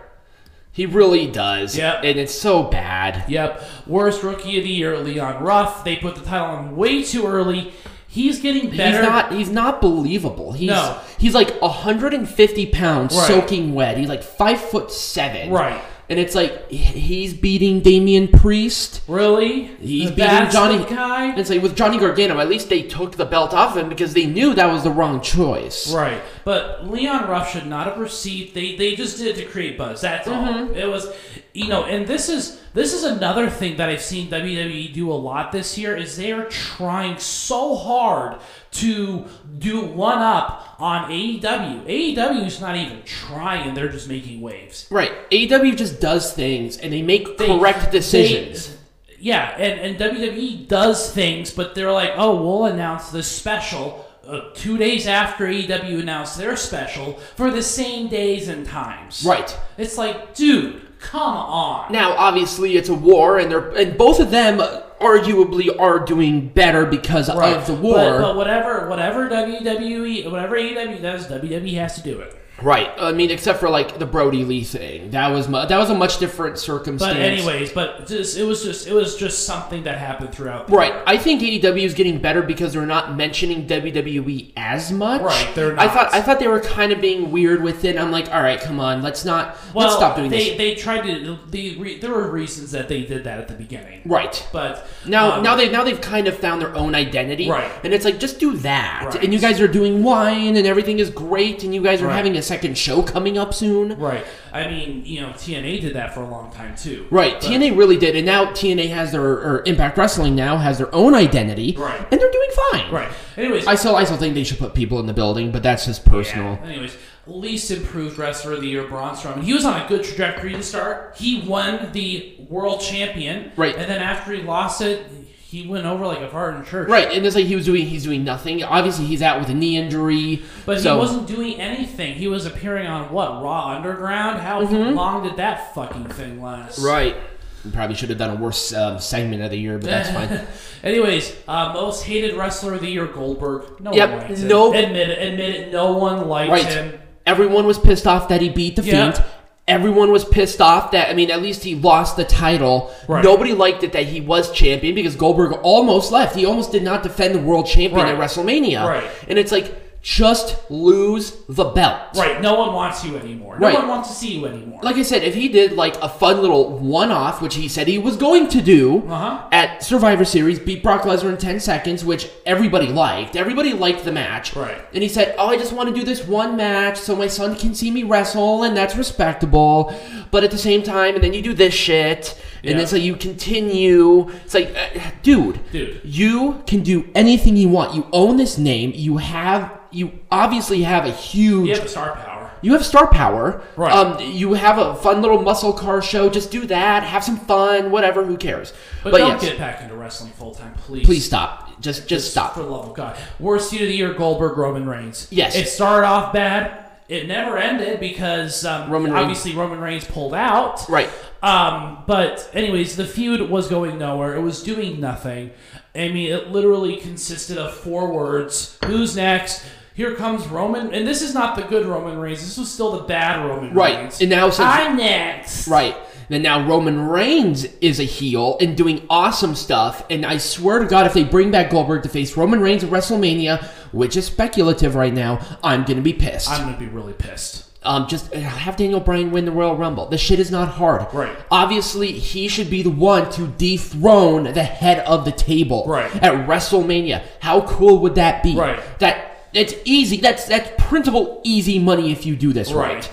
he really does. Yep. and it's so bad. Yep. Worst rookie of the year, Leon Ruff. They put the title on way too early. He's getting better. He's not. He's not believable. He's No. he's like 150 pounds, Right. soaking wet. He's like five foot seven. Right. And it's like he's beating Damian Priest. Really? He's The beating Johnny. guy. And it's like with Johnny Gargano, at least they took the belt off him because they knew that was the wrong choice. Right, but Leon Ruff should not have received. They they just did it to create buzz. That's Mm-hmm. all. It was, you know, and this is this is another thing that I've seen WWE do a lot this year is they are trying so hard to do one up on AEW. AEW is not even trying; they're just making waves. Right. AEW just does things and they make They- correct decisions. they- yeah, and, and WWE does things, but they're like, oh, we'll announce this special uh, two days after AEW announced their special for the same days and times. right. It's like, dude, come on. Now, obviously, it's a war, and they're and both of them arguably are doing better because Right. of the war. But, but whatever, whatever WWE, whatever AEW does, WWE has to do it. Right. I mean, except for like the Brodie Lee thing. That was mu- that was a much different circumstance. But anyways, but it was just it was just something that happened throughout. The Right. year. I think AEW is getting better because they're not mentioning WWE as much. Right, they're I not. thought I thought they were kind of being weird with it. I'm like, all right, come on, let's not Well, let's stop doing they, this. They tried to. The re, there were reasons that they did that at the beginning. Right. But Now, um, now they now they've kind of found their own identity, Right. And it's like just do that, Right. and you guys are doing wine, and everything is great, and you guys are Right. having a second show coming up soon, right. I mean, you know, TNA did that for a long time too. right? But- TNA really did, and now TNA has their or Impact Wrestling now has their own identity, Right. And they're doing fine, Right. Anyways, I still I still think they should put people in the building, but that's just personal. Yeah. Anyways, least improved wrestler of the year, Braun Strowman. He was on a good trajectory to start. He won the world champion. Right. And then after he lost it, he went over like a fart in church. Right, and it's like he was doing he's doing nothing. Obviously, he's out with a knee injury, But so he wasn't doing anything. He was appearing on what Raw Underground. How long did that fucking thing last? Mm-hmm. right. We probably should have done a worse um, segment of the year, but that's fine. Anyways, uh, most hated wrestler of the year, Goldberg. No Yep, one liked him. no- Admit it. Admit it. No one liked Right. him. Everyone was pissed off that he beat the Yeah. Fiend. Everyone was pissed off that I mean, at least he lost the title. Right. Nobody liked it that he was champion because Goldberg almost left. He almost did not defend the world champion at WrestleMania. Right. And it's like just lose the belt. Right. No one wants you anymore. No Right. one wants to see you anymore. Like I said, if he did like a fun little one-off, which he said he was going to do Uh-huh. at Survivor Series, beat Brock Lesnar in ten seconds, which everybody liked. Everybody liked the match. Right. And he said, "Oh, I just want to do this one match so my son can see me wrestle, and that's respectable." But at the same time, and then you do this shit, and Yeah. then so you continue. It's like, uh, dude, Dude. you can do anything you want. You own this name. You have, you obviously have a huge You have star power. you have star power. Right. Um, you have a fun little muscle car show. Just do that. Have some fun. Whatever. Who cares? But, But, don't yes, get back into wrestling full time, please. please stop. Just just stop. For the love of God. Worst feud of the year, Goldberg, Roman Reigns. Yes. It started off bad. It never ended because um, Roman Reigns- obviously Roman Reigns pulled out. Right. Um, but anyways, the feud was going nowhere. It was doing nothing. I mean, it literally consisted of four words. Who's next? Here comes Roman, and this is not the good Roman Reigns. This was still the bad Roman Right. Reigns. And now since I'm next. right. And now Roman Reigns is a heel and doing awesome stuff. And I swear to God, if they bring back Goldberg to face Roman Reigns at WrestleMania, which is speculative right now, I'm gonna be pissed. I'm gonna be really pissed. um, just uh, have Daniel Bryan win the Royal Rumble. The shit is not hard. Right. Obviously, he should be the one to dethrone the head of the table. Right. At WrestleMania. How cool would that be? Right. That it's easy. That's that's printable easy money if you do this right.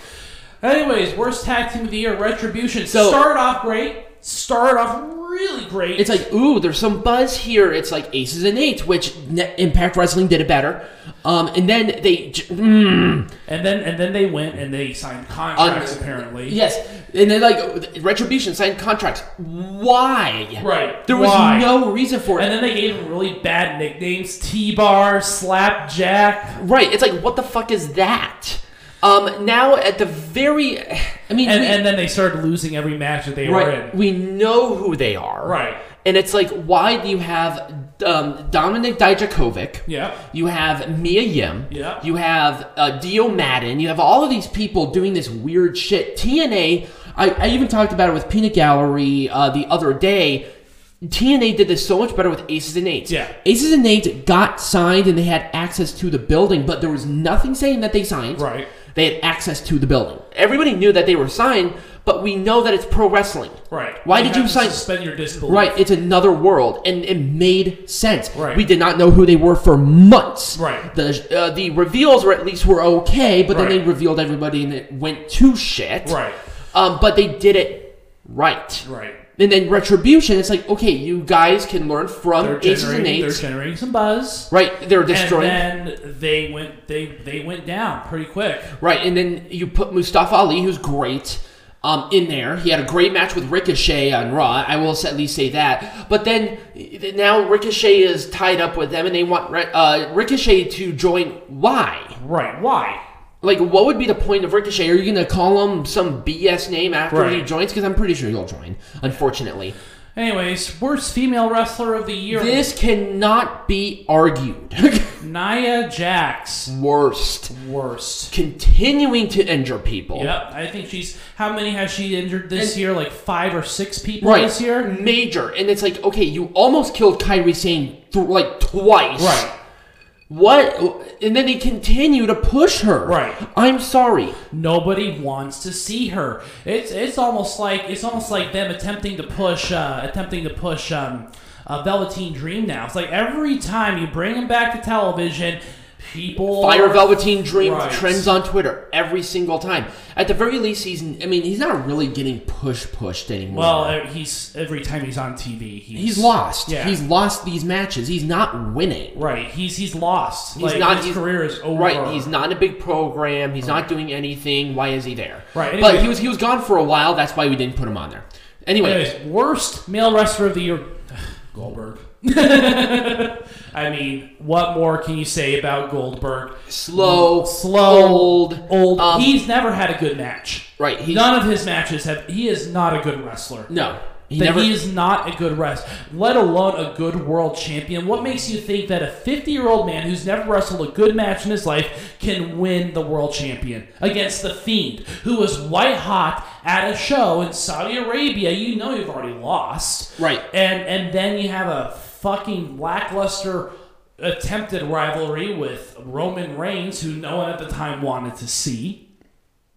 Right. Anyways, worst tag team of the year, Retribution. So- started off great. Started off really great. It's like, ooh, there's some buzz here. It's like Aces and Eights, which Impact Wrestling did it better. Um, and then they, j- mm, and then and then they went and they signed contracts apparently. yes, and then like Retribution signed contracts. Why? Right. There was Why? no reason for it. And then they gave him really bad nicknames: T-Bar, Slapjack. right. It's like, what the fuck is that? Um, now at the very, I mean, And, we, and then they started losing every match that they were in. we know who they are. Right. And it's like, why do you have um, Dominik Dijakovic? Yeah. You have Mia Yim. Yeah. You have uh, Dio Maddin. You have all of these people doing this weird shit. TNA, I, I even talked about it with Peanut Gallery uh, the other day. TNA did this so much better with Aces and Eights. Yeah. Aces and Eights got signed and they had access to the building, but there was nothing saying that they signed. Right. They had access to the building. Everybody knew that they were signed, but we know that it's pro wrestling. Right. Why did you sign? Suspend your disbelief. Right, it's another world, and it made sense. Right. We did not know who they were for months. Right. The uh, the reveals were at least were okay, but then Right. they revealed everybody and it went to shit. Right. Um, but they did it right. Right. And then retribution, it's like okay, you guys can learn from They're aces and generating, they're generating some buzz. Right, they're destroying. And then they went they they went down pretty quick. Right, and then you put Mustafa Ali, who's great, um, in there. He had a great match with Ricochet on Raw. I will at least say that. But then now Ricochet is tied up with them, and they want uh, Ricochet to join. Why? Right. Why? Like, what would be the point of Ricochet? Are you going to call him some BS name after he joins? Because I'm pretty sure he'll join. Unfortunately, Anyways, worst female wrestler of the year. this cannot be argued. Nia Jax. Worst. Worst. Continuing to injure people. Yep, I think she's. How many has she injured this year? Like five or six people Right. this year. Major. And it's like, okay, you almost killed Kairi Sane th- like twice. Right. What? And then they continue to push her. Right. I'm sorry. Nobody wants to see her. It's it's almost like it's almost like them attempting to push uh, attempting to push um, uh, Velveteen Dream now. It's like every time you bring him back to television, people Fire Velveteen Dream Right. trends on Twitter every single time. At the very least, he's. I mean, he's not really getting push pushed anymore. Well, uh, he's every time he's on TV, he's, he's lost. Yeah, He's lost these matches. He's not winning. right. He's he's lost. He's like, not. His he's, career is over. Right. He's not in a big program. He's not doing anything. Why is he there? Right, but he was. He was gone for a while. That's why we didn't put him on there. Anyway. Worst male wrestler of the year, Goldberg. I mean, what more can you say about Goldberg? slow, Slow, old, Old. Um, he's never had a good match. right. None of his matches have. He is not a good wrestler. no. He that never. he is not a good wrestler, let alone a good world champion. What makes you think that a 50 year old man who's never wrestled a good match in his life can win the world champion against the Fiend, who was white hot at a show in Saudi Arabia? You know you've already lost, Right. And and then you have a fucking lackluster attempted rivalry with Roman Reigns, who no one at the time wanted to see.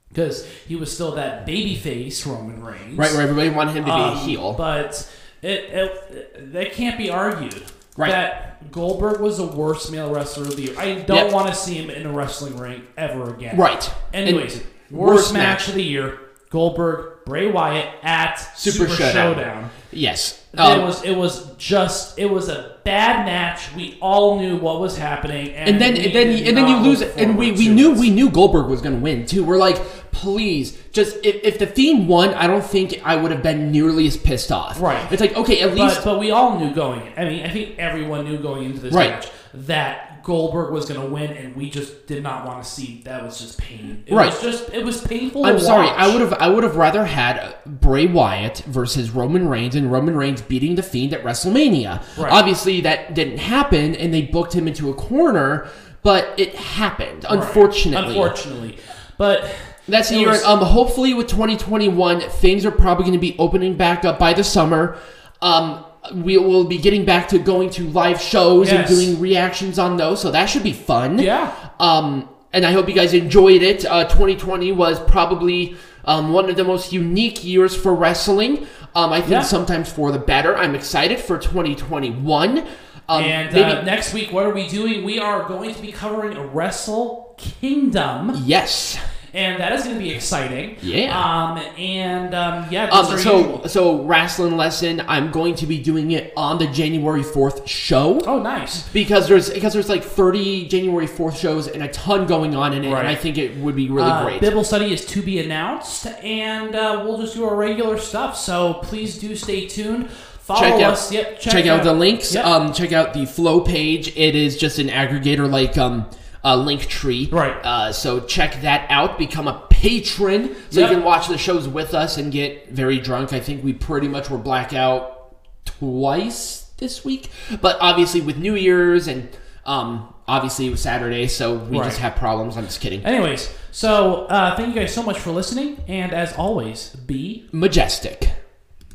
Because he was still that babyface Roman Reigns. right. Where everybody wanted him to be a Um, heel. But it, it, that can't be argued. Right. That Goldberg was the worst male wrestler of the year. I don't Yep. want to see him in a wrestling ring ever again. right. Anyways, And worst, match, of the year: Goldberg Bray Wyatt at Super Super, Showdown. Showdown. Yes. It Um, was it was just it was a bad match. We all knew what was happening, and, and then and then and then you lose it. And we, we knew it. we knew Goldberg was going to win too. We're like, please, just if, if the Fiend won, I don't think I would have been nearly as pissed off. Right. It's like okay, at least But, but we all knew going. I mean, I think everyone knew going into this Right. match that Goldberg was going to win, and we just did not want to see. That was just pain. It Right. was just it was painful. I'm sorry. watch. I would have I would have rather had Bray Wyatt versus Roman Reigns and Roman Reigns beating the Fiend at WrestleMania. Right. Obviously, that didn't happen, and they booked him into a corner. But it happened, Right. unfortunately. Unfortunately, but That's the year. was- um, hopefully, with 2021, things are probably going to be opening back up by the summer. Um, we will be getting back to going to live shows Yes. and doing reactions on those, so that should be fun. yeah, Um, and I hope you guys enjoyed it. Uh, 2020 was probably um, one of the most unique years for wrestling. Um, I think Yeah. sometimes for the better. I'm excited for 2021. Um, and maybe uh, next week, what are we doing? We are going to be covering Wrestle Kingdom. yes, and that is going to be exciting. Yeah. Um, and um, yeah, Um, so usual. so wrestling lesson. I'm going to be doing it on the January 4th show. Oh, nice. Because there's because there's like 30 January 4th shows and a ton going on in it, Right. and I think it would be really Uh, great. Bible study is to be announced, and uh, we'll just do our regular stuff. So please do stay tuned. Follow check out us. Yep. check, out the links. Yep. Um, check out the flow page. It is just an aggregator like um a link tree. Right. Uh, so check that out. Become a patron so Yep. you can watch the shows with us and get very drunk. I think we pretty much were blackout twice this week, but obviously with New Year's and um obviously it was Saturday, so we Right. just have problems. I'm just kidding. Anyways, so uh, thank you guys so much for listening, and as always, be Majestic.